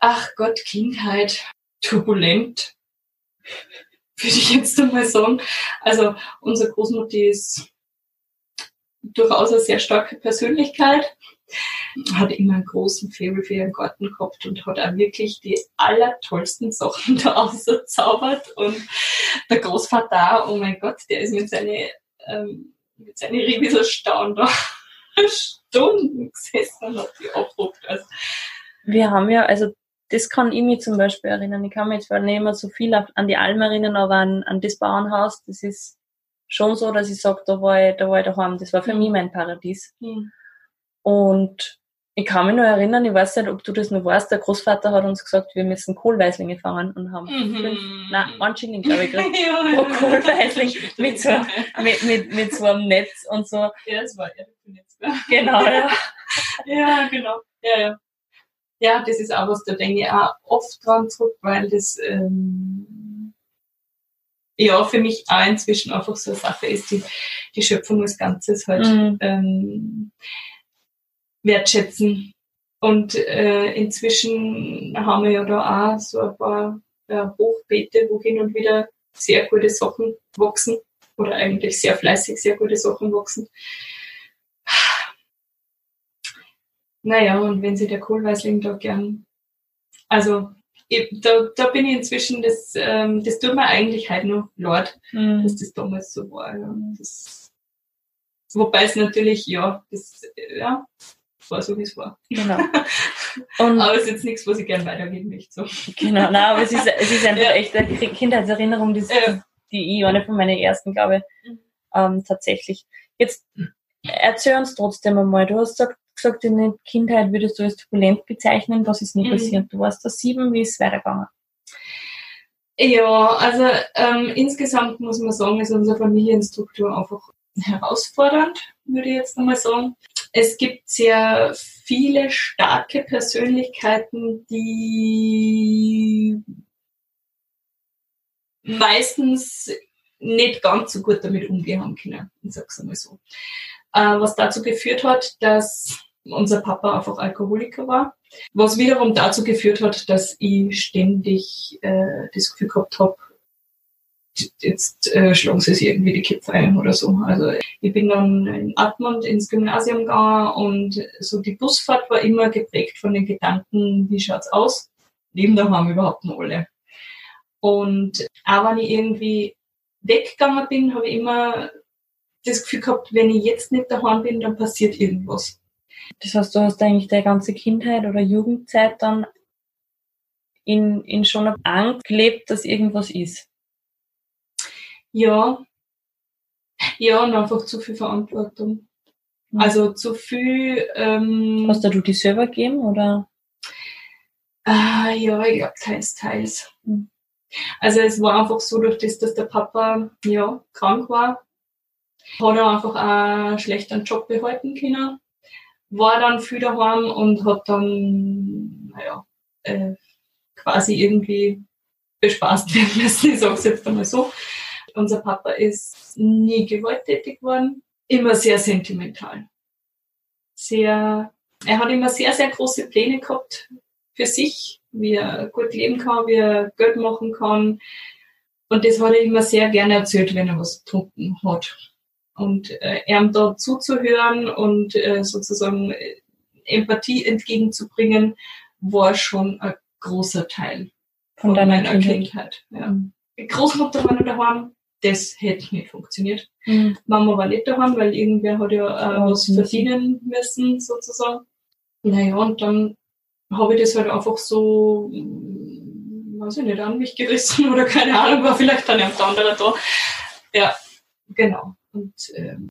ach Gott, Kindheit, turbulent, würde ich jetzt einmal sagen. Also unsere Großmutter ist durchaus eine sehr starke Persönlichkeit, hat immer einen großen Fairy für ihren Garten gehabt und hat auch wirklich die allertollsten Sachen da ausgezaubert. Und der Großvater oh mein Gott, der ist mit seinen ähm, mit seinen Rieselstauen da Stunden gesessen und hat die abgedruckt. Also, Wir haben ja, also das kann ich mich zum Beispiel erinnern. Ich kann mich zwar nicht mehr so viel an die Alm erinnern, aber an, an das Bauernhaus, das ist schon so, dass ich sage, da war ich, da war ich daheim. Das war für mhm. mich mein Paradies. Mhm. Und ich kann mich nur erinnern, ich weiß nicht, ob du das noch weißt, der Großvater hat uns gesagt, wir müssen Kohlweißlinge fangen und haben mhm. fünf, nein, einen Schilling, glaube ich, gekriegt, ja, pro Kohlweisling mit so, mit, mit, mit so einem Netz und so. Ja, das war ja Netz. Genau, ja. ja, genau. Ja, ja. Ja, das ist auch was, da denke ich auch oft dran zurück, weil das, ähm, ja, für mich auch inzwischen einfach so eine Sache ist, die, die Schöpfung als Ganzes halt, mhm. ähm, wertschätzen. Und äh, inzwischen haben wir ja da auch so ein paar äh, Hochbeete, wo hin und wieder sehr gute Sachen wachsen oder eigentlich sehr fleißig sehr gute Sachen wachsen. Naja, und wenn sie der Kohlweißling da gern, also ich, da, da bin ich inzwischen, das, ähm, das tut mir eigentlich heute noch leid, mhm. dass das damals so war. Ja. Das, wobei es natürlich, ja, das, ja, war so, wie es war. Genau. Und aber es ist jetzt nichts, was ich gerne weitergeben möchte. So. Genau, nein, aber es ist, es ist einfach ja. echt eine Kindheitserinnerung, die, ja. die ich, eine von meinen ersten, glaube mhm. ähm, tatsächlich. Jetzt erzähl uns trotzdem einmal, du hast gesagt, gesagt, in der Kindheit würdest du als turbulent bezeichnen. Was ist nie mhm. passiert? Du warst da sieben, wie ist es weitergegangen? Ja, also ähm, insgesamt muss man sagen, ist unsere Familienstruktur einfach herausfordernd, würde ich jetzt einmal sagen. Es gibt sehr viele starke Persönlichkeiten, die meistens nicht ganz so gut damit umgehen können, ich sag's einmal so. Äh, was dazu geführt hat, dass unser Papa einfach Alkoholiker war, was wiederum dazu geführt hat, dass ich ständig äh, das Gefühl gehabt habe, jetzt äh, schlagen sie sich irgendwie die Köpfe ein oder so. Also ich bin dann in Admont ins Gymnasium gegangen und so die Busfahrt war immer geprägt von den Gedanken, wie schaut's aus? Leben daheim überhaupt noch alle. Und auch wenn ich irgendwie weggegangen bin, habe ich immer das Gefühl gehabt, wenn ich jetzt nicht daheim bin, dann passiert irgendwas. Das heißt, du hast eigentlich deine ganze Kindheit oder Jugendzeit dann in, in schon Angst gelebt, dass irgendwas ist. Ja. Ja, und einfach zu viel Verantwortung. Mhm. Also zu viel. Ähm, hast du die selber gegeben oder? Ah, ja, ich glaube teils, teils. Mhm. Also es war einfach so, durch das, dass der Papa ja krank war, hat er einfach einen schlechten Job behalten können war dann viel daheim und hat dann, naja, äh, quasi irgendwie bespaßt werden müssen, ich sag's jetzt einmal so. Unser Papa ist nie gewalttätig worden, immer sehr sentimental. Sehr, er hat immer sehr, sehr große Pläne gehabt für sich, wie er gut leben kann, wie er Geld machen kann. Und das hat er immer sehr gerne erzählt, wenn er was getrunken hat. Und äh, ihm da zuzuhören und äh, sozusagen äh, Empathie entgegenzubringen, war schon ein großer Teil von, von deiner Kindheit. Kindheit. Ja. Großmutter war noch daheim, das hätte nicht funktioniert. Mhm. Mama war nicht daheim, weil irgendwer hat ja äh, was verdienen müssen, sozusagen. Naja, und dann habe ich das halt einfach so, hm, weiß ich nicht, an mich gerissen oder keine Ahnung, war vielleicht dann ein anderer da. Ja, genau. Und ähm,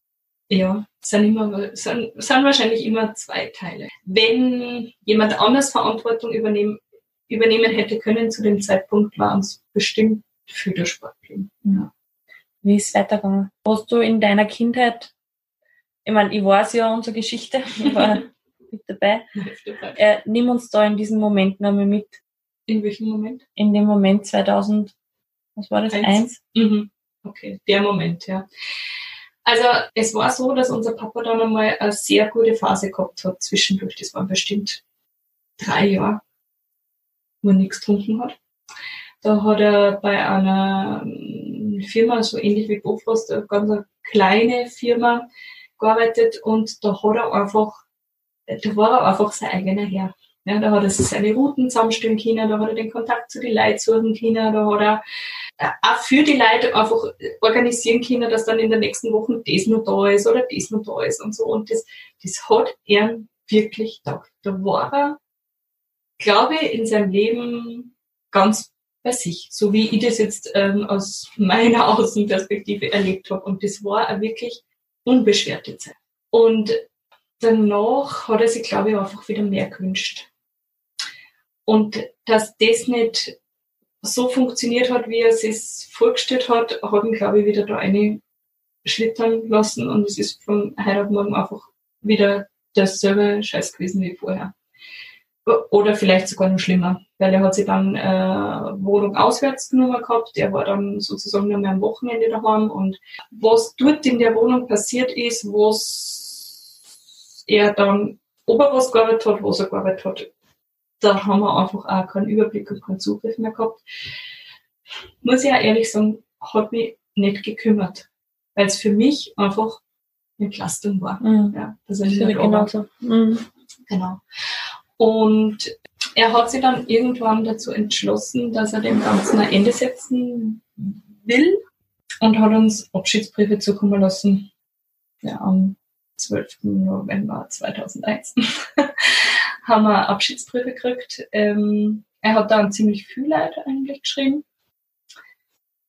ja, sind, immer, sind, sind wahrscheinlich immer zwei Teile. Wenn jemand anders Verantwortung übernehmen, übernehmen hätte können zu dem Zeitpunkt, waren es bestimmt für das Sportleben. Ja. Wie ist es weitergegangen? Hast du in deiner Kindheit, ich meine, ich weiß ja unsere Geschichte, ich war mit dabei. Äh, nimm uns da in diesen Moment nochmal mit. In welchem Moment? In dem Moment 2000, was war das? Eins? Eins? Mhm. Okay, der Moment, ja. Also es war so, dass unser Papa dann einmal eine sehr gute Phase gehabt hat zwischendurch. Das waren bestimmt drei Jahre. wo er nichts getrunken hat. Da hat er bei einer ähm, Firma, so ähnlich wie Bofrost, eine ganz kleine Firma gearbeitet und da hat er einfach, da war er einfach sein eigener Herr. Ja, da hat er seine Routen zusammenstellen können, da hat er den Kontakt zu den Leuten suchen können, da hat er äh, auch für die Leute einfach organisieren können, dass dann in den nächsten Wochen das noch da ist oder das noch da ist und so. Und das, das hat er wirklich taugt. Da war er, glaube ich, in seinem Leben ganz bei sich, so wie ich das jetzt ähm, aus meiner Außenperspektive erlebt habe. Und das war eine wirklich unbeschwerte Zeit. Und danach hat er sich, glaube ich, einfach wieder mehr gewünscht. Und dass das nicht so funktioniert hat, wie er es sich vorgestellt hat, hat ihn, glaube ich, wieder da eine schlittern lassen. Und es ist von heute auf morgen einfach wieder dasselbe Scheiß gewesen wie vorher. Oder vielleicht sogar noch schlimmer, weil er hat sich dann äh, Wohnung auswärts genommen gehabt, der war dann sozusagen nur mehr am Wochenende daheim. Und was dort in der Wohnung passiert ist, was er dann, ob er was gearbeitet hat, was er gearbeitet hat, da haben wir einfach auch keinen Überblick und keinen Zugriff mehr gehabt. Muss ich auch ehrlich sagen, hat mich nicht gekümmert, weil es für mich einfach Entlastung war. Mhm. Ja, das ist genau so. Mhm. Genau. Und er hat sich dann irgendwann dazu entschlossen, dass er dem Ganzen ein Ende setzen will und hat uns Abschiedsbriefe zukommen lassen. Ja, am 12. November 2001 haben wir Abschiedsbriefe gekriegt. Ähm, er hat dann ziemlich viel Leute eigentlich geschrieben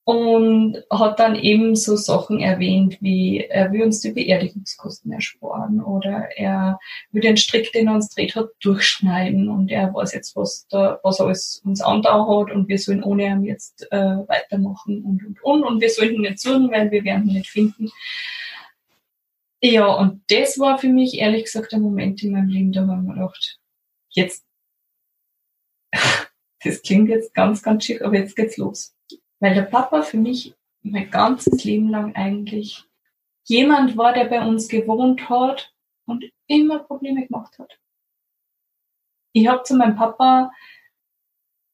und hat dann eben so Sachen erwähnt, wie er will uns die Beerdigungskosten ersparen oder er will den Strick, den er uns dreht hat, durchschneiden und er weiß jetzt, was da, was alles uns andauert und wir sollen ohne ihn jetzt äh, weitermachen und und und und wir sollen ihn nicht suchen, weil wir werden ihn nicht finden. Ja, und das war für mich ehrlich gesagt der Moment in meinem Leben, da habe ich mir gedacht, jetzt, das klingt jetzt ganz, ganz schick, aber jetzt geht's los. Weil der Papa für mich mein ganzes Leben lang eigentlich jemand war, der bei uns gewohnt hat und immer Probleme gemacht hat. Ich habe zu meinem Papa,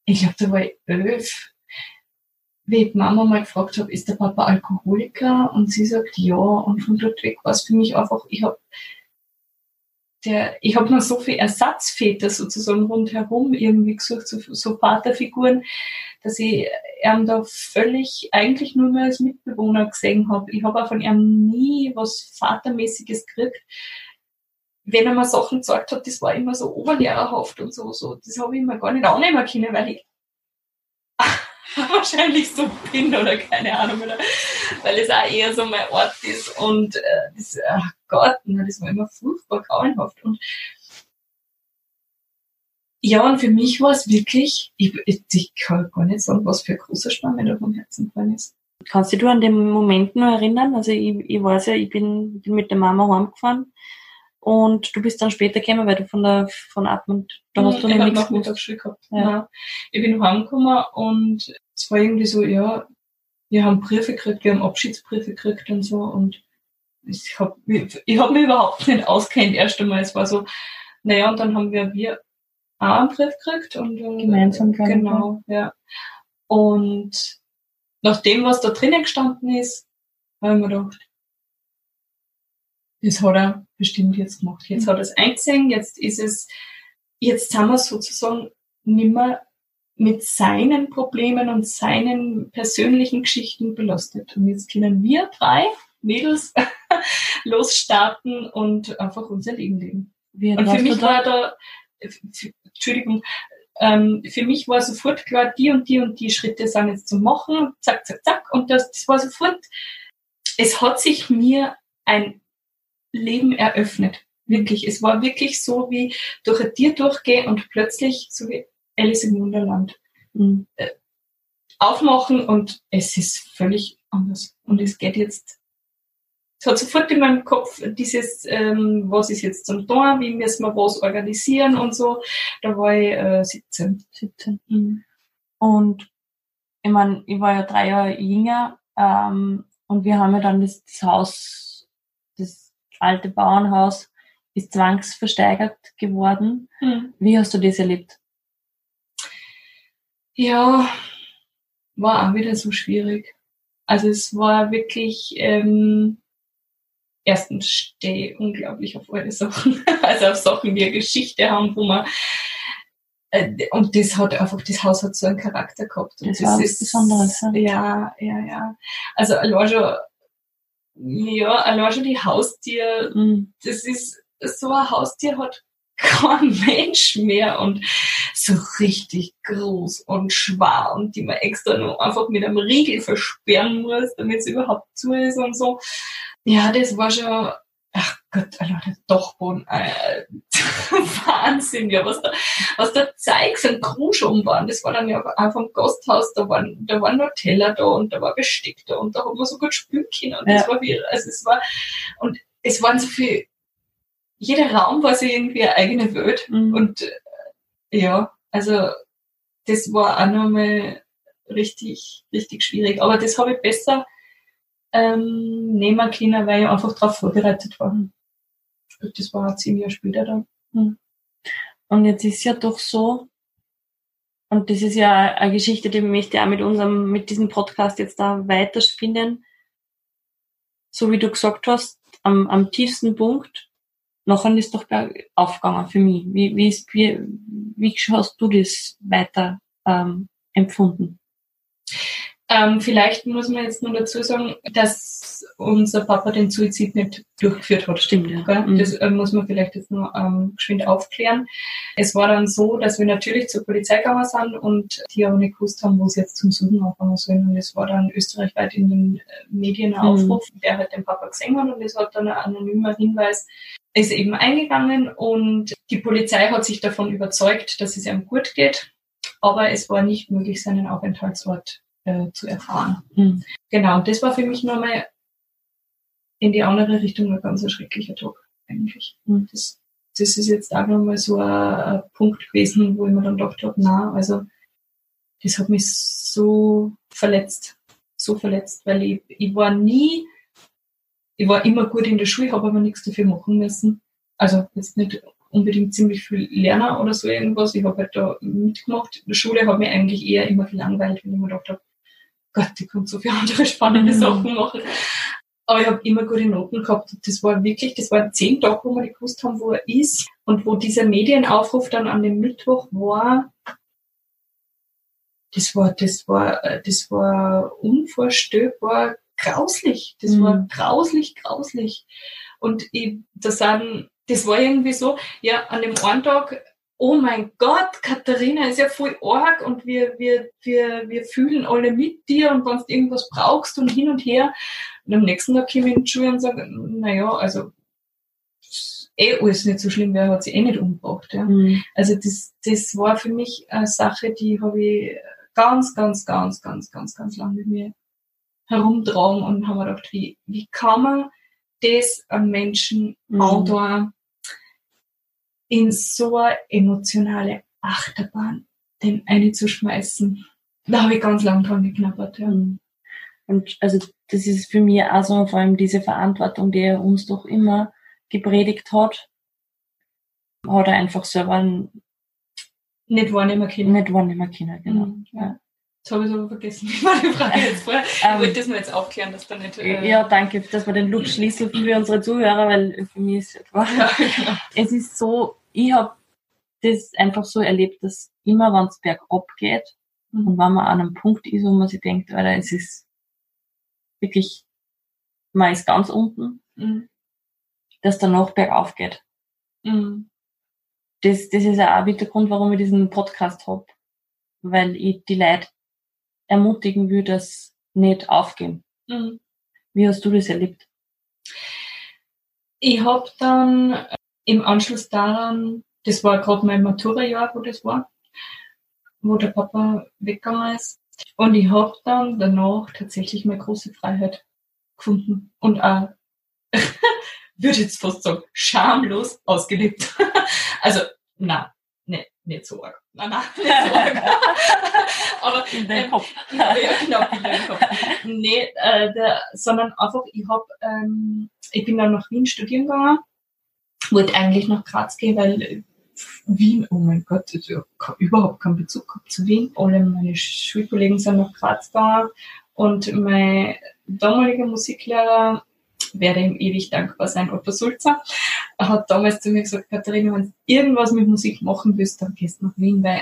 ich glaube, da war ich elf, wie ich Mama mal gefragt habe, ist der Papa Alkoholiker? Und sie sagt ja. Und von dort weg war es für mich einfach, ich habe der, ich habe noch so viele Ersatzväter sozusagen rundherum irgendwie gesucht, so, so Vaterfiguren, dass ich ihn da völlig eigentlich nur mehr als Mitbewohner gesehen habe. Ich habe auch von ihm nie was Vatermäßiges gekriegt. Wenn er mir Sachen gesagt hat, das war immer so oberlehrerhaft und so, so. Das habe ich mir gar nicht annehmen können, weil ich wahrscheinlich so bin oder keine Ahnung, oder, weil es auch eher so mein Ort ist und äh, das, ach Gott, das war immer furchtbar grauenhaft und ja, und für mich war es wirklich, ich, ich kann gar nicht sagen, was für ein großer Stein mir da vom Herzen gefallen ist. Kannst du dich an den Moment noch erinnern? Also ich, ich weiß ja, ich bin, bin mit der Mama heimgefahren und du bist dann später gekommen, weil du von der von Atmund, da hast du noch nichts Mittagsschule gehabt. Ja. ja. Ich bin heimgekommen und es war irgendwie so, ja, wir haben Briefe gekriegt, wir haben Abschiedsbriefe gekriegt und so und ich habe ich hab mich überhaupt nicht auskennt erst einmal. Es war so, naja, und dann haben wir, wir auch einen Brief gekriegt und äh, gemeinsam genau, ja. Und nach dem, was da drinnen gestanden ist, habe ich mir gedacht, das hat er bestimmt jetzt gemacht. Jetzt hat er es eingesehen, jetzt ist es, jetzt sind wir sozusagen nimmer mit seinen Problemen und seinen persönlichen Geschichten belastet. Und jetzt können wir drei Mädels losstarten und einfach unser Leben leben. Wie und für mich war da, Entschuldigung, ähm, für mich war sofort klar, die und die und die Schritte sind jetzt zu machen, zack, zack, zack. Und das, das war sofort, es hat sich mir ein Leben eröffnet. Wirklich. Es war wirklich so, wie durch ein Tier durchgehen und plötzlich, so wie Alice im Wunderland, mhm. äh, aufmachen und es ist völlig anders. Und es geht jetzt, es hat sofort in meinem Kopf dieses, ähm, was ist jetzt zum Tor, wie müssen wir was organisieren und so. Da war ich äh, 17. 17. Mhm. Und ich meine, ich war ja drei Jahre jünger ähm, und wir haben ja dann das, das Haus, das alte Bauernhaus ist zwangsversteigert geworden. Mhm. Wie hast du das erlebt? Ja, war auch wieder so schwierig. Also es war wirklich, ähm, erstens stehe unglaublich auf alle Sachen, also auf Sachen, die eine Geschichte haben, wo man äh, und das hat einfach, das Haus hat so einen Charakter gehabt. Und das, das ist Besonderes. Ja, ja, ja. Also allein schon, ja, allein schon die Haustier, mhm. das ist, so ein Haustier hat kein Mensch mehr und so richtig groß und schwer und die man extra nur einfach mit einem Riegel versperren muss, damit es überhaupt zu ist und so. Ja, das war schon, ach Gott, Alter, der Dachboden, äh, Wahnsinn, ja, was da, was da und Kruschum waren, das war dann ja auch vom Gasthaus, da waren, da waren noch Teller da und da war Besteck da und da haben wir so gut spülen können und ja. das war wie, also es war, und es waren so viel, jeder Raum war so irgendwie eine eigene Welt mhm. und äh, ja, also das war auch nochmal richtig, richtig schwierig, aber das habe ich besser ähm, nehmen können, weil ich einfach darauf vorbereitet war. Das war zehn Jahre später dann. Hm. Und jetzt ist ja doch so, und das ist ja eine Geschichte, die möchte ich auch mit unserem, mit diesem Podcast jetzt da weiterspinnen. So wie du gesagt hast, am, am tiefsten Punkt, nachher ist doch aufgegangen für mich. Wie, wie, ist, wie, wie hast du das weiter ähm, empfunden? Ähm, vielleicht muss man jetzt nur dazu sagen, dass unser Papa den Suizid nicht durchgeführt hat. Stimmt, ja. Mhm. Das äh, muss man vielleicht jetzt nur ähm, geschwind aufklären. Es war dann so, dass wir natürlich zur Polizei gegangen sind und die aber nicht gewusst haben, wo sie jetzt zum Suchen anfangen sollen. Und es war dann österreichweit in den äh, Medien ein mhm. Aufruf, mhm. der halt den Papa gesehen hat und es hat dann ein anonymer Hinweis ist eben eingegangen und die Polizei hat sich davon überzeugt, dass es ihm gut geht, aber es war nicht möglich, seinen Aufenthaltsort äh, zu erfahren. Mhm. Genau, und das war für mich nochmal in die andere Richtung ein ganz schrecklicher Tag eigentlich. Mhm. Das, das ist jetzt auch nochmal so ein, Punkt gewesen, wo ich mir dann gedacht habe, na, also das hat mich so verletzt, so verletzt, weil ich, ich war nie, ich war immer gut in der Schule, habe aber nichts dafür machen müssen. Also jetzt nicht unbedingt ziemlich viel lernen oder so irgendwas. Ich habe halt da mitgemacht. Die Schule hat mich eigentlich eher immer gelangweilt, wenn ich mir gedacht habe, Gott, die kann so viele andere spannende mhm. Sachen machen. Aber ich habe immer gute Noten gehabt. Und das war wirklich, das waren zehn Tage, wo wir nicht gewusst haben, wo er ist. Und wo dieser Medienaufruf dann an dem Mittwoch war, das war, das war, das war unvorstellbar grauslich. Das mhm. war grauslich, grauslich. Und ich, das, sind, das war irgendwie so, ja, an dem einen Tag oh mein Gott, Katharina ist ja voll arg und wir, wir, wir, wir fühlen alle mit dir und wenn du irgendwas brauchst und hin und her. Und am nächsten Tag komme ich in die Schule und sage, naja, also eh alles nicht so schlimm, wer hat sich eh nicht umgebracht. Ja. Mhm. Also das, das war für mich eine Sache, die habe ich ganz, ganz, ganz, ganz, ganz, ganz lange mit mir herumtragen und haben mir gedacht, wie, wie kann man das an Menschen mhm. andauern, in so eine emotionale Achterbahn den eine zu schmeißen. Da habe ich ganz lange dran geknabbert, ja. Mhm. Und also das ist für mich auch so vor allem diese Verantwortung, die er uns doch immer gepredigt hat, hat er einfach selber nicht wahrnehmen können. Nicht wahrnehmen können, genau. Mhm, ja. Jetzt habe ich aber vergessen, wie war die Frage jetzt vorher. Ich ähm, wollte das nur jetzt aufklären, dass da nicht... Äh ja, danke, dass wir den Loop schließen für unsere Zuhörer, weil für mich ist es ja, genau. Es ist so, ich habe das einfach so erlebt, dass immer, wenn es bergab geht mhm. und wenn man an einem Punkt ist, wo man sich denkt, Alter, es ist wirklich, man ist ganz unten, mhm. dass danach bergauf geht. Mhm. Das, das ist auch der Grund, warum ich diesen Podcast hab, weil ich die Leute ermutigen will, dass nicht aufgehen. Mhm. Wie hast du das erlebt? Ich habe dann im Anschluss daran, das war gerade mein Matura-Jahr, wo das war, wo der Papa weggegangen ist. Und ich habe dann danach tatsächlich meine große Freiheit gefunden und auch, würde jetzt fast sagen, schamlos ausgelebt. also, na, ne, nicht so arg. Nein, nein, nicht so arg. Aber, in deinem ähm, Kopf. ja, genau, in deinem Kopf. Nee, äh, der, sondern einfach, ich hab, ähm, ich bin dann nach Wien studieren gegangen wollte eigentlich nach Graz gehen, weil Wien, oh mein Gott, ich habe überhaupt keinen Bezug gehabt zu Wien. Alle meine Schulkollegen sind nach Graz gegangen und mein damaliger Musiklehrer, werde ihm ewig dankbar sein, Otto Sulzer, hat damals zu mir gesagt, Katharina, wenn du irgendwas mit Musik machen willst, dann gehst du nach Wien, weil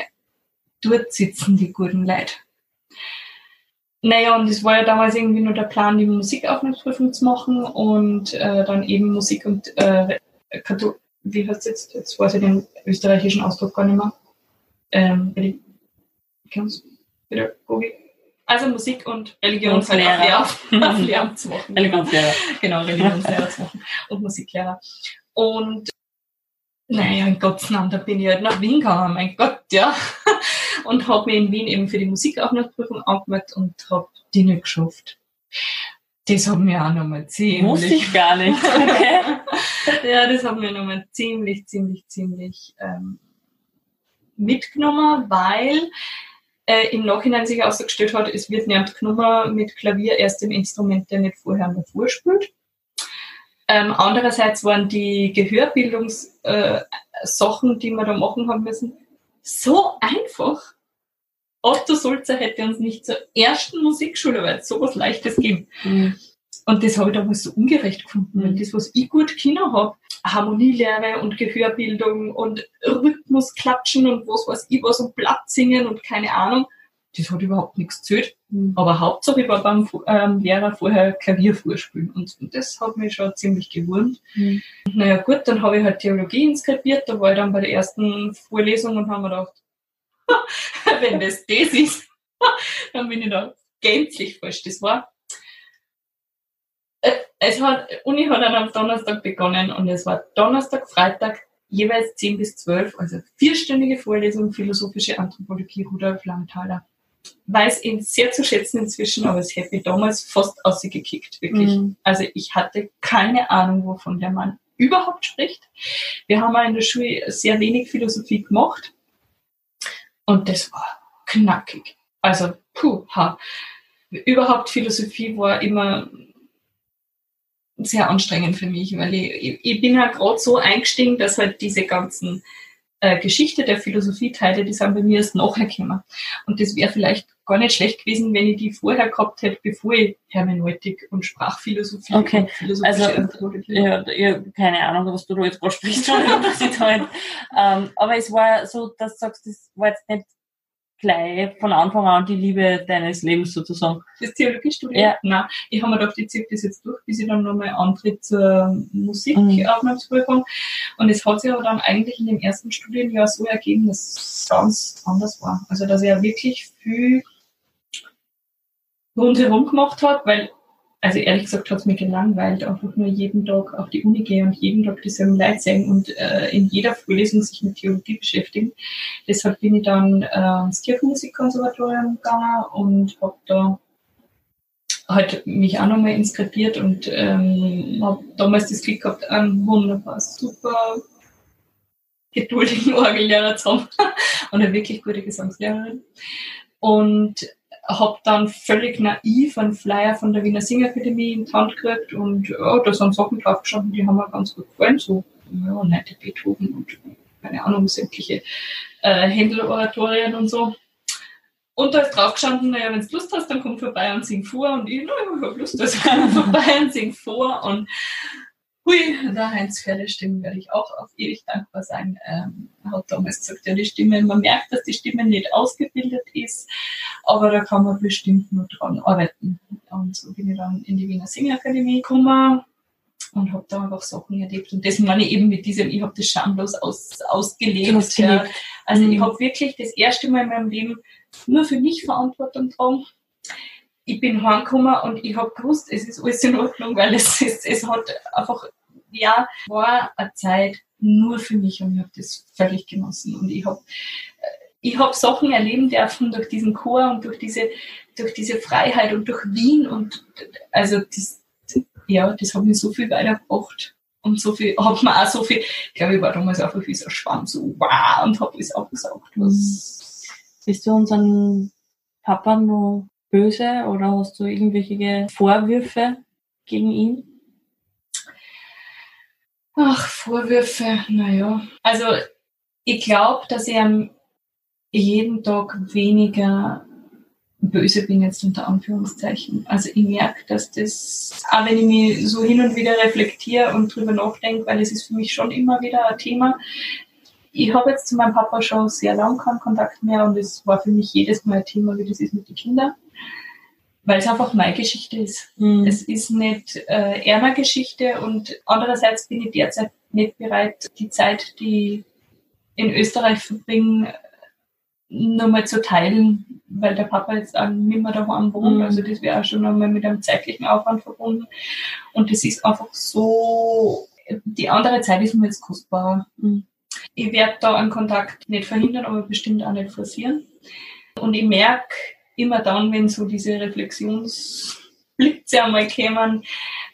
dort sitzen die guten Leute. Naja, und es war ja damals irgendwie nur der Plan, die Musikaufnahmeprüfung zu machen und äh, dann eben Musik und äh, Kathol wie heißt es jetzt? Jetzt weiß ich den österreichischen Ausdruck gar nicht mehr. Ähm, Pädagogik? Also Musik und Religionslehrer Lehramt zu machen. Religionslehrer. Genau, Religionslehrer zu machen und Musiklehrer. Und naja, in Gottes Namen, da bin ich halt nach Wien gegangen, mein Gott, ja. Und habe mich in Wien eben für die Musikaufnahmeprüfung angemeldet und habe die nicht geschafft. Das hat mir auch nochmal ziemlich... Wusste ich gar nicht. Okay. ja, das hat mir nochmal ziemlich, ziemlich, ziemlich ähm, mitgenommen, weil äh, im Nachhinein sich ausgestellt hat, es wird nicht genommen mit Klavier erst im Instrument, der nicht vorher Fuhr spielt. Ähm, andererseits waren die Gehörbildungssachen, äh, die wir da machen haben müssen, so einfach. Otto Sulzer hätte uns nicht zur ersten Musikschule, weil es sowas Leichtes gibt. Mhm. Und das habe ich damals so ungerecht gefunden, weil mhm. das, was ich gut Kinder habe, Harmonielehre und Gehörbildung und Rhythmus klatschen und was weiß ich was und Blatt singen und keine Ahnung, das hat überhaupt nichts gezählt. Mhm. Aber Hauptsache ich war beim ähm, Lehrer vorher Klavier vorspielen und, und das hat mich schon ziemlich gewurmt. Mhm. Naja gut, dann habe ich halt Theologie inskribiert, da war ich dann bei der ersten Vorlesung und haben mir gedacht, wenn das das ist, dann bin ich da gänzlich falsch. Das war es hat, Uni hat dann am Donnerstag begonnen und es war Donnerstag, Freitag, jeweils 10 bis 12, also vierstündige Vorlesung Philosophische Anthropologie Rudolf Langthaler. Weiß ihn sehr zu schätzen inzwischen, aber es hätte mich damals fast ausgekickt, wirklich. Mhm. Also ich hatte keine Ahnung, wovon der Mann überhaupt spricht. Wir haben auch in der Schule sehr wenig Philosophie gemacht und das war knackig. Also, puh, ha. Überhaupt Philosophie war immer sehr anstrengend für mich, weil ich, ich bin halt gerade so eingestiegen, dass halt diese ganzen äh, Geschichte der Philosophie-Teile, die sind bei mir erst nachher gekommen. Und das wäre vielleicht gar nicht schlecht gewesen, wenn ich die vorher gehabt hätte, bevor ich Hermeneutik und Sprachphilosophie okay. und philosophische also, Anthropologie. Ja, ja, keine Ahnung, was du da jetzt gerade sprichst, halt. ähm, aber es war so, dass du sagst, das war jetzt nicht gleich von Anfang an die Liebe deines Lebens sozusagen. Das Theologiestudium? Ja. Nein, ich habe mir gedacht, ich ziehe das jetzt durch, bis ich dann nochmal antritt zur Musikaufnahmeprüfung. Mhm. Und es hat sich aber dann eigentlich in dem ersten Studienjahr so ergeben, dass es ganz anders war. Also, dass er wirklich viel rundherum gemacht hat, weil also ehrlich gesagt hat es mich gelangweilt, einfach nur jeden Tag auf die Uni gehen und jeden Tag dieselben Leute sehen und äh, in jeder Vorlesung sich mit Theologie beschäftigen. Deshalb bin ich dann äh, ins Kirchenmusikkonservatorium gegangen und habe da halt mich auch nochmal inskribiert und ähm, habe damals das Glück gehabt, einen wunderbar super geduldigen Orgellehrer zu haben und eine wirklich gute Gesangslehrerin. Und habe dann völlig naiv einen Flyer von der Wiener Singakademie in die Hand gekriegt und ja, da sind Sachen draufgestanden, die haben mir ganz gut gefallen, so ja, nette Beethoven und keine Ahnung, sämtliche äh, Händel-Oratorien und so. Und da ist draufgestanden, naja, wenn du Lust hast, dann komm vorbei und sing vor. Und ich, naja, ich habe Lust, also komm vorbei und sing vor. Und Hui, der Heinz Ferde Stimmen werde ich auch auf ewig dankbar sein. Ähm, hat damals gesagt, ja, die Stimme, man merkt, dass die Stimme nicht ausgebildet ist, aber da kann man bestimmt nur dran arbeiten. Und so bin ich dann in die Wiener Singakademie gekommen und habe da einfach Sachen erlebt. Und das meine ich eben mit diesem, ich habe das schamlos aus, ausgelebt. Ja. Also mhm. ich habe wirklich das erste Mal in meinem Leben nur für mich Verantwortung getragen ich bin heimgekommen und ich habe gewusst, es ist alles in Ordnung, weil es ist, es hat einfach, ja, war eine Zeit nur für mich und ich habe das völlig genossen. Und ich habe ich hab Sachen erleben dürfen durch diesen Chor und durch diese, durch diese Freiheit und durch Wien und also das, ja, das hat mir so viel weitergebracht. Und so viel, hat man auch so viel, ich glaube, ich war damals einfach wie so ein Schwamm, so wow, und habe alles aufgesaugt. Was Bist du unseren Papa noch böse oder hast du irgendwelche Vorwürfe gegen ihn? Ach, Vorwürfe, naja. Also ich glaube, dass ich am jeden Tag weniger böse bin jetzt unter Anführungszeichen. Also ich merke, dass das, auch wenn ich mich so hin und wieder reflektiere und drüber nachdenke, weil es ist für mich schon immer wieder ein Thema. Ich habe jetzt zu meinem Papa schon sehr lange keinen Kontakt mehr und es war für mich jedes Mal ein Thema, wie das ist mit den Kindern. Weil es einfach meine Geschichte ist. Mhm. Es ist nicht äh, ärmer Geschichte und andererseits bin ich derzeit nicht bereit, die Zeit, die in Österreich verbringe, nochmal zu teilen, weil der Papa jetzt auch nicht mehr daheim wohnt. Mhm. Also das wäre auch schon nochmal mit einem zeitlichen Aufwand verbunden. Und das ist einfach so, die andere Zeit ist mir jetzt kostbarer. Mhm. Ich werde da einen Kontakt nicht verhindern, aber bestimmt auch nicht forcieren. Und ich merke immer dann, wenn so diese Reflexionsblitze einmal kämen,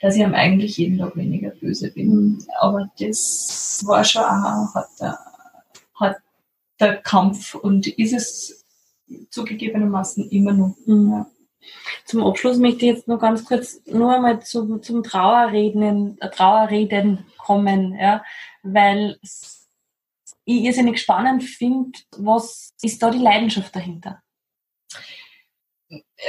dass ich am eigentlich jeden Tag weniger böse bin. Mhm. Aber das war schon auch, hat, hat der Kampf und ist es zugegebenermaßen immer noch. Mhm. Ja. Zum Abschluss möchte ich jetzt noch ganz kurz nur einmal zum, zum Trauerreden, Trauerreden kommen, ja, weil ich irrsinnig spannend finde, was ist da die Leidenschaft dahinter?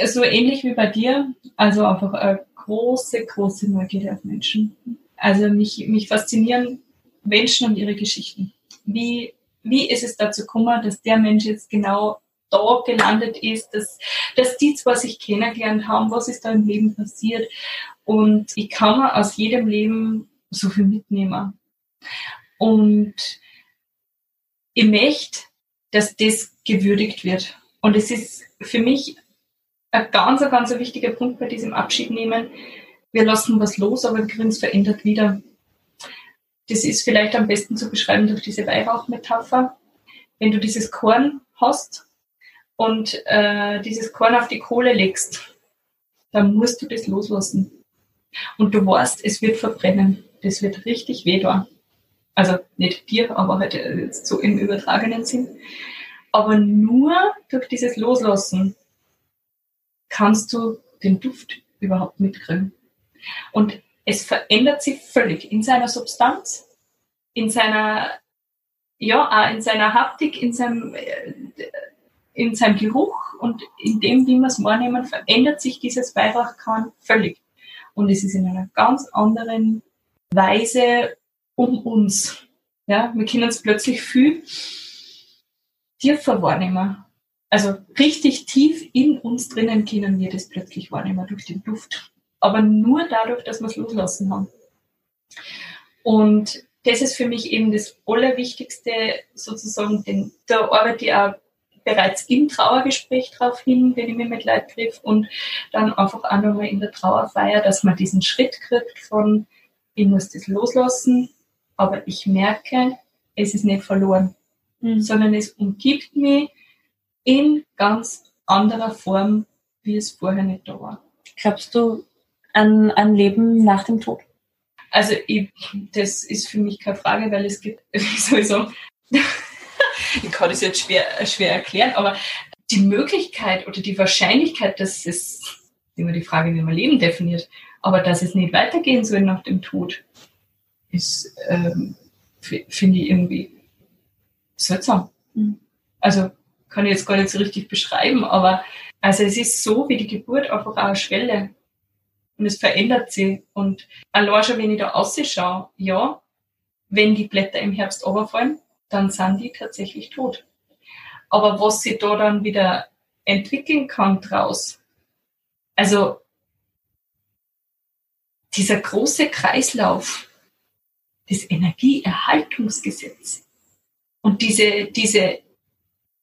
So ähnlich wie bei dir, also einfach eine große, große Neugierde auf Menschen. Also mich, mich faszinieren Menschen und ihre Geschichten. Wie wie ist es dazu gekommen, dass der Mensch jetzt genau da gelandet ist, dass, dass die zwar sich kennengelernt haben, was ist da im Leben passiert. Und ich kann mir aus jedem Leben so viel mitnehmen. Und ich möchte, dass das gewürdigt wird. Und es ist für mich ein ganz, ganz wichtiger Punkt bei diesem Abschied nehmen. Wir lassen was los, aber wir kriegen es verändert wieder. Das ist vielleicht am besten zu beschreiben durch diese Weihrauchmetapher. Wenn du dieses Korn hast und äh, dieses Korn auf die Kohle legst, dann musst du das loslassen. Und du weißt, es wird verbrennen. Das wird richtig weh da. Also nicht dir, aber halt jetzt so im übertragenen Sinn. Aber nur durch dieses Loslassen kannst du den Duft überhaupt mitkriegen. Und es verändert sich völlig in seiner Substanz, in seiner, ja, in seiner Haptik, in seinem, äh, in seinem Geruch und in dem, wie wir es wahrnehmen, verändert sich dieses Weihrauchkorn völlig. Und es ist in einer ganz anderen Weise um uns. Ja, wir können es plötzlich viel tiefer wahrnehmen. Also richtig tief in uns drinnen können wir das plötzlich wahrnehmen durch den Duft aber nur dadurch, dass wir es loslassen haben. Und das ist für mich eben das Allerwichtigste, sozusagen, denn da arbeite ich auch bereits im Trauergespräch darauf hin, wenn ich mich mit Leid triff und dann einfach auch nochmal in der Trauerfeier, dass man diesen Schritt kriegt von, ich muss das loslassen, aber ich merke, es ist nicht verloren, mhm. sondern es umgibt mich in ganz anderer Form, wie es vorher nicht da war. Glaubst du, an, an Leben nach dem Tod? Also ich, das ist für mich keine Frage, weil es gibt sowieso, ich kann das jetzt schwer, schwer erklären, aber die Möglichkeit oder die Wahrscheinlichkeit, dass es, immer die Frage, wie man Leben definiert, aber dass es nicht weitergehen soll nach dem Tod, ist, ähm, finde ich irgendwie seltsam. Mhm. Also kann ich jetzt gar nicht so richtig beschreiben, aber also es ist so wie die Geburt einfach auch eine Schwelle und es verändert sich. Und allein schon, wenn ich da ausschaue, ja, wenn die Blätter im Herbst runterfallen, dann sind die tatsächlich tot. Aber was sich da dann wieder entwickeln kann draus, also dieser große Kreislauf, das Energieerhaltungsgesetz und diese, diese,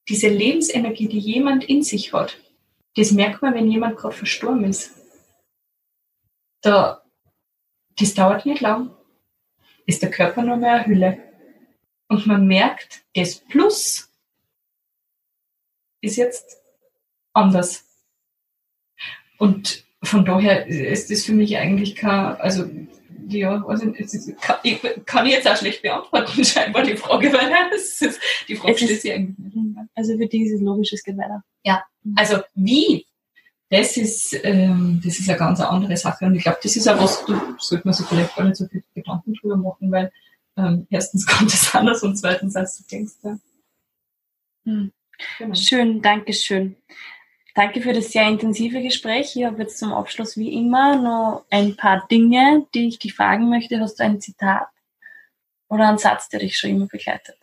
diese Lebensenergie, die jemand in sich hat, das merkt man, wenn jemand gerade verstorben ist da, das dauert nicht lang, ist der Körper nur mehr eine Hülle. Und man merkt, das Plus ist jetzt anders. Und von daher ist das für mich eigentlich kein, also ja, also ist, kann, ich, kann ich jetzt auch schlecht beantworten, scheinbar die Frage, weil das ist, die Frage sich eigentlich nicht. Also für die ist es logisch, es geht weiter. Ja, also wie das ist, ähm, das ist eine ganz andere Sache. Und ich glaube, das ist auch was, da sollte man sich vielleicht gar nicht so viel Gedanken drüber machen, weil ähm, erstens kommt es anders und zweitens als du denkst. Ja. Hm. Genau. Schön, danke schön. Danke für das sehr intensive Gespräch. Ich habe jetzt zum Abschluss wie immer noch ein paar Dinge, die ich dich fragen möchte. Hast du ein Zitat oder einen Satz, der dich schon immer begleitet?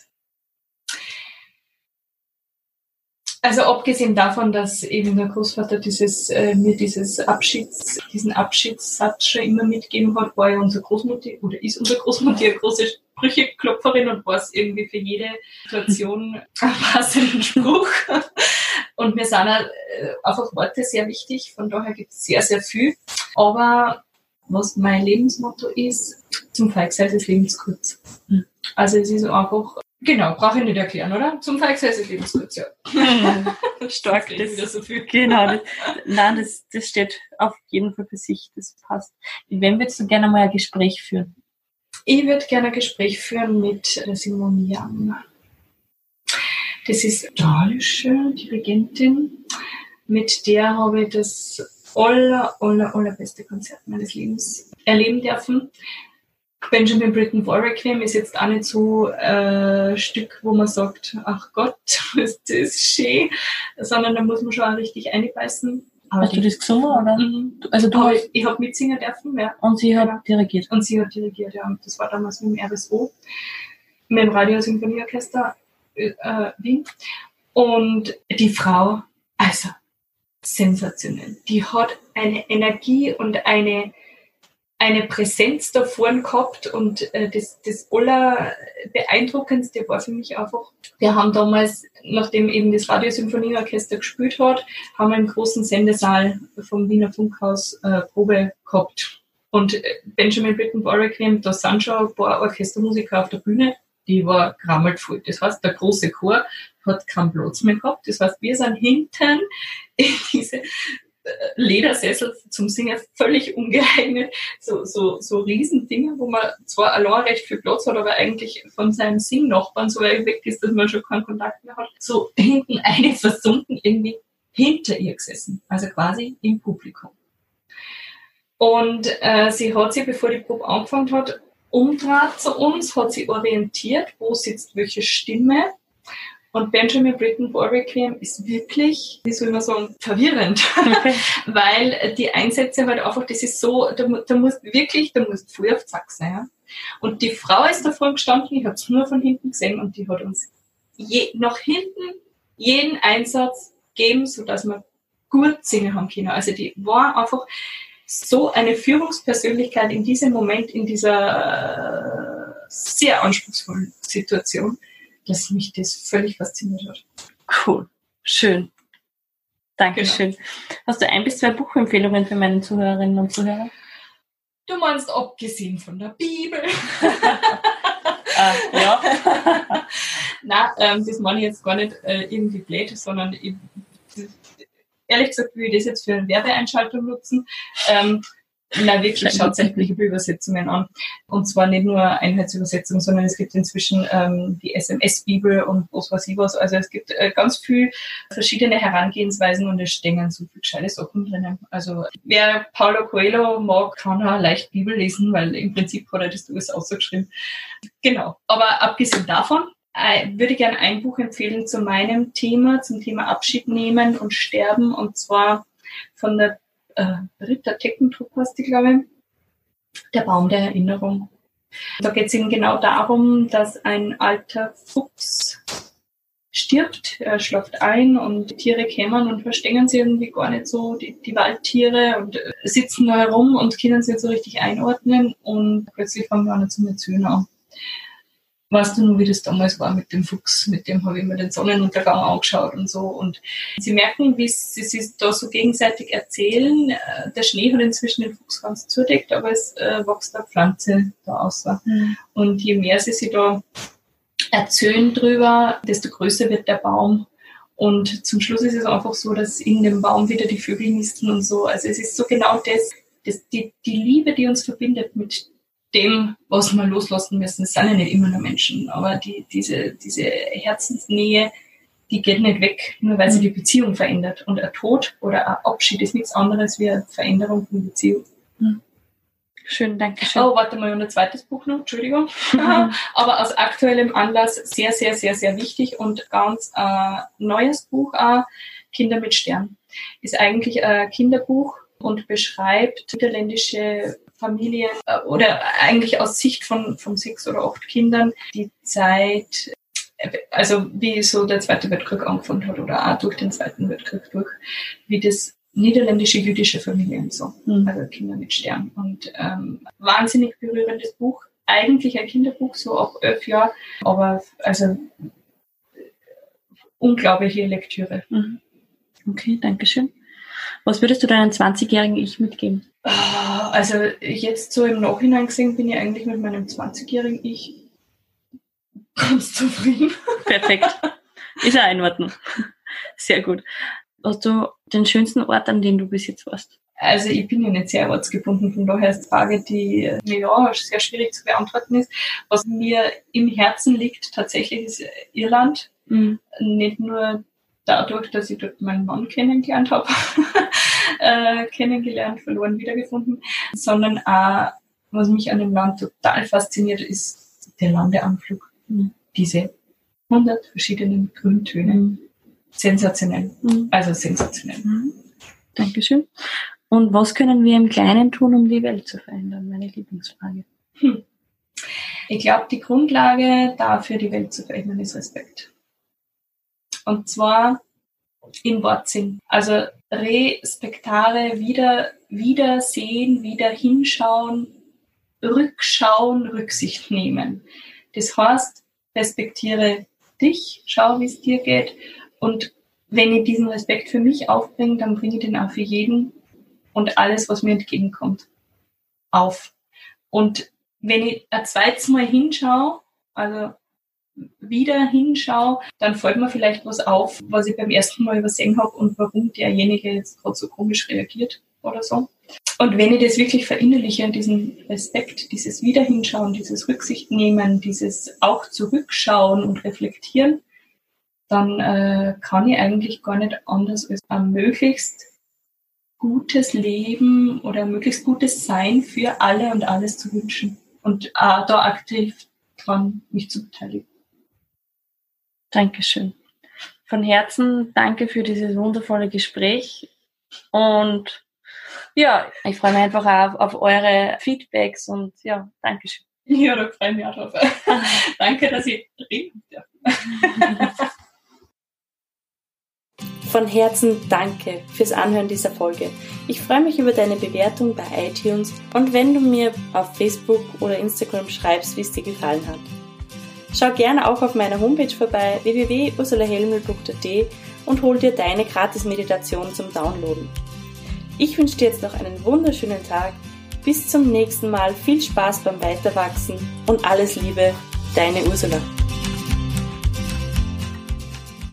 Also abgesehen davon, dass eben der Großvater dieses, äh, mir dieses Abschieds, diesen Abschiedssatz schon immer mitgegeben hat, war ja unsere Großmutter oder ist unsere Großmutter eine große Sprücheklopferin und weiß irgendwie für jede Situation einen passenden Spruch. Und mir sind auch, äh, einfach Worte sehr wichtig, von daher gibt es sehr, sehr viel. Aber was mein Lebensmotto ist, zum Feigsein des Lebens kurz. Hm. Also es ist einfach Genau, brauche ich nicht erklären, oder? Zum Verexzess Lebenskurz, ja. Stark, das, das so viel. Genau, das, nein, das, das steht auf jeden Fall für sich, das passt. Mit wem würdest du gerne mal ein Gespräch führen? Ich würde gerne ein Gespräch führen mit Simone Young. Das ist australische Dirigentin, mit der habe ich das aller, aller, allerbeste Konzert meines Lebens erleben dürfen. Benjamin Britten War Requiem ist jetzt auch nicht so ein äh, Stück, wo man sagt, ach Gott, ist das schön, sondern da muss man schon auch richtig einbeißen. Hast du das gesungen, oder? Mhm. Also du hast... Ich habe mitsingen dürfen, ja. Und sie hat ja. dirigiert? Und sie hat dirigiert, ja. Und das war damals mit dem RSO, mit dem Radiosymphonieorchester äh, Wien. Und die Frau, also sensationell. Die hat eine Energie und eine eine Präsenz da vorne gehabt und äh, das, das allerbeeindruckendste war für mich einfach, wir haben damals, nachdem eben das Radiosymphonieorchester gespielt hat, haben wir im großen Sendesaal vom Wiener Funkhaus äh, Probe gehabt. Und äh, Benjamin Britten Requiem, da sind schon ein paar Orchestermusiker auf der Bühne, die war grammelt voll. Das heißt, der große Chor hat keinen Platz mehr gehabt. Das heißt, wir sind hinten in diese Ledersessel zum Singen völlig ungeeignet. So, so, so Riesendinge, wo man zwar allein recht viel Platz hat, aber eigentlich von seinem Singnachbarn so weit weg ist, dass man schon keinen Kontakt mehr hat. So hinten eine versunken irgendwie hinter ihr gesessen. Also quasi im Publikum. Und äh, sie hat sich, bevor die Probe angefangen hat, umdraht zu uns, hat sie orientiert, wo sitzt welche Stimme und Benjamin Britten War Requiem ist wirklich, wie soll man sagen, verwirrend. Okay. Weil die Einsätze halt einfach, das ist so, da, da musst wirklich, da musst früh auf Zack sein. Ja? Und die Frau ist davor gestanden, ich habe es nur von hinten gesehen und die hat uns je, nach hinten jeden Einsatz gegeben, sodass wir gut singen haben können. Also die war einfach so eine Führungspersönlichkeit in diesem Moment, in dieser äh, sehr anspruchsvollen Situation dass mich das völlig fasziniert hat. Cool. Schön. Dankeschön. Genau. Hast du ein bis zwei Buchempfehlungen für meine Zuhörerinnen und Zuhörer? Du meinst abgesehen von der Bibel. ah, ja. Nein, ähm, das meine ich jetzt gar nicht äh, irgendwie blöd, sondern ich, ehrlich gesagt will ich das jetzt für eine Werbeeinschaltung nutzen. Ähm, Nein, wirklich, schaut euch Bibelübersetzungen an. Und zwar nicht nur Einheitsübersetzungen, sondern es gibt inzwischen ähm, die SMS-Bibel und was weiß ich was. Also es gibt äh, ganz viel verschiedene Herangehensweisen und es stehen so viel gescheite Sachen drinnen. Also wer Paulo Coelho mag, kann auch leicht Bibel lesen, weil im Prinzip hat er das alles ausgeschrieben. Genau. Aber abgesehen davon würde ich gerne ein Buch empfehlen zu meinem Thema, zum Thema Abschied nehmen und sterben. Und zwar von der äh, Teckentrupp heißt die, glaube ich, der Baum der Erinnerung. Da geht es eben genau darum, dass ein alter Fuchs stirbt, er schläft ein und die Tiere kämen und verstehen sie irgendwie gar nicht so, die, die Waldtiere und äh, sitzen da herum und können sie nicht so richtig einordnen und plötzlich fangen wir an zu erzählen an weißt du nur, wie das damals war mit dem Fuchs, mit dem habe ich mir den Sonnenuntergang angeschaut und so. Und sie merken, wie sie sich da so gegenseitig erzählen. Äh, der Schnee hat inzwischen den Fuchs ganz zudeckt, aber es äh, wächst eine Pflanze da außer. Mhm. Und je mehr sie sich da erzählen drüber, desto größer wird der Baum. Und zum Schluss ist es einfach so, dass in dem Baum wieder die Vögel nisten und so. Also es ist so genau das, das die, die Liebe, die uns verbindet mit dem, was wir loslassen müssen. Es sind ja nicht immer nur Menschen, aber die, diese, diese Herzensnähe, die geht nicht weg, nur weil sie die Beziehung verändert. Und ein Tod oder ein Abschied ist nichts anderes wie eine Veränderung von Beziehung. Hm. Schön, danke schön. Oh, warte mal, und ein zweites Buch noch, Entschuldigung. Aber aus aktuellem Anlass sehr, sehr, sehr, sehr wichtig und ganz äh, neues Buch auch, Kinder mit Stern. Ist eigentlich ein Kinderbuch und beschreibt niederländische Familien äh, oder eigentlich aus Sicht von, von sechs oder acht Kindern die Zeit, also wie so der Zweite Weltkrieg angefangen hat oder auch durch den Zweiten Weltkrieg durch, wie das niederländische jüdische Familien so, mhm. also Kinder mit Stern. Und ähm, wahnsinnig berührendes Buch, eigentlich ein Kinderbuch, so auch elf Jahre, aber also unglaubliche Lektüre. Mhm. Okay, danke schön. Was würdest du deinem 20-jährigen Ich mitgeben? Ah, also jetzt so im Nachhinein gesehen bin ich eigentlich mit meinem 20-jährigen Ich ganz zufrieden. Perfekt. Ist ja in Ordnung. Sehr gut. Hast du den schönsten Ort, an dem du bis jetzt warst? Also ich bin ja nicht sehr ortsgebunden, von daher ist die Frage, die ja sehr schwierig zu beantworten ist. Was mir im Herzen liegt, tatsächlich ist Irland. Mhm. Nicht nur dadurch, dass ich dort meinen Mann kennengelernt habe, äh, kennengelernt, verloren, wiedergefunden, sondern auch, was mich an dem Land total fasziniert, ist der Landeanflug. Mhm. Diese 100 verschiedenen Grüntöne. Mhm. Sensationell. Mhm. Also sensationell. Mhm. Dankeschön. Und was können wir im Kleinen tun, um die Welt zu verändern? Meine Lieblingsfrage. Hm. Ich glaube, die Grundlage dafür, die Welt zu verändern, ist Respekt. Und zwar im Wortsinn. Also respektare, wieder, wieder sehen, wieder hinschauen, rückschauen, Rücksicht nehmen. Das heißt, respektiere dich, schau, wie es dir geht. Und wenn ich diesen Respekt für mich aufbringe, dann bringe ich den auch für jeden und alles, was mir entgegenkommt, auf. Und wenn ich ein zweites Mal hinschaue, also wieder hinschaue, dann fällt mir vielleicht was auf, was ich beim ersten Mal übersehen habe und warum derjenige jetzt gerade so komisch reagiert oder so. Und wenn ich das wirklich verinnerliche, diesen Respekt, dieses Wiederhinschauen, dieses Rücksicht nehmen, dieses auch zurückschauen und reflektieren, dann äh, kann ich eigentlich gar nicht anders als ein möglichst gutes Leben oder möglichst gutes Sein für alle und alles zu wünschen und äh, da aktiv dran mich zu beteiligen. Dankeschön. Von Herzen danke für dieses wundervolle Gespräch und ja, ich freue mich einfach auf, auf eure Feedbacks und ja, Dankeschön. Ja, da freue ich mich auch drauf. danke, dass ich reden darf. Von Herzen danke fürs Anhören dieser Folge. Ich freue mich über deine Bewertung bei iTunes und wenn du mir auf Facebook oder Instagram schreibst, wie es dir gefallen hat. Schau gerne auch auf meiner Homepage vorbei www.ursulahelmel.at und hol dir deine Gratis-Meditation zum Downloaden. Ich wünsche dir jetzt noch einen wunderschönen Tag. Bis zum nächsten Mal. Viel Spaß beim Weiterwachsen und alles Liebe, deine Ursula.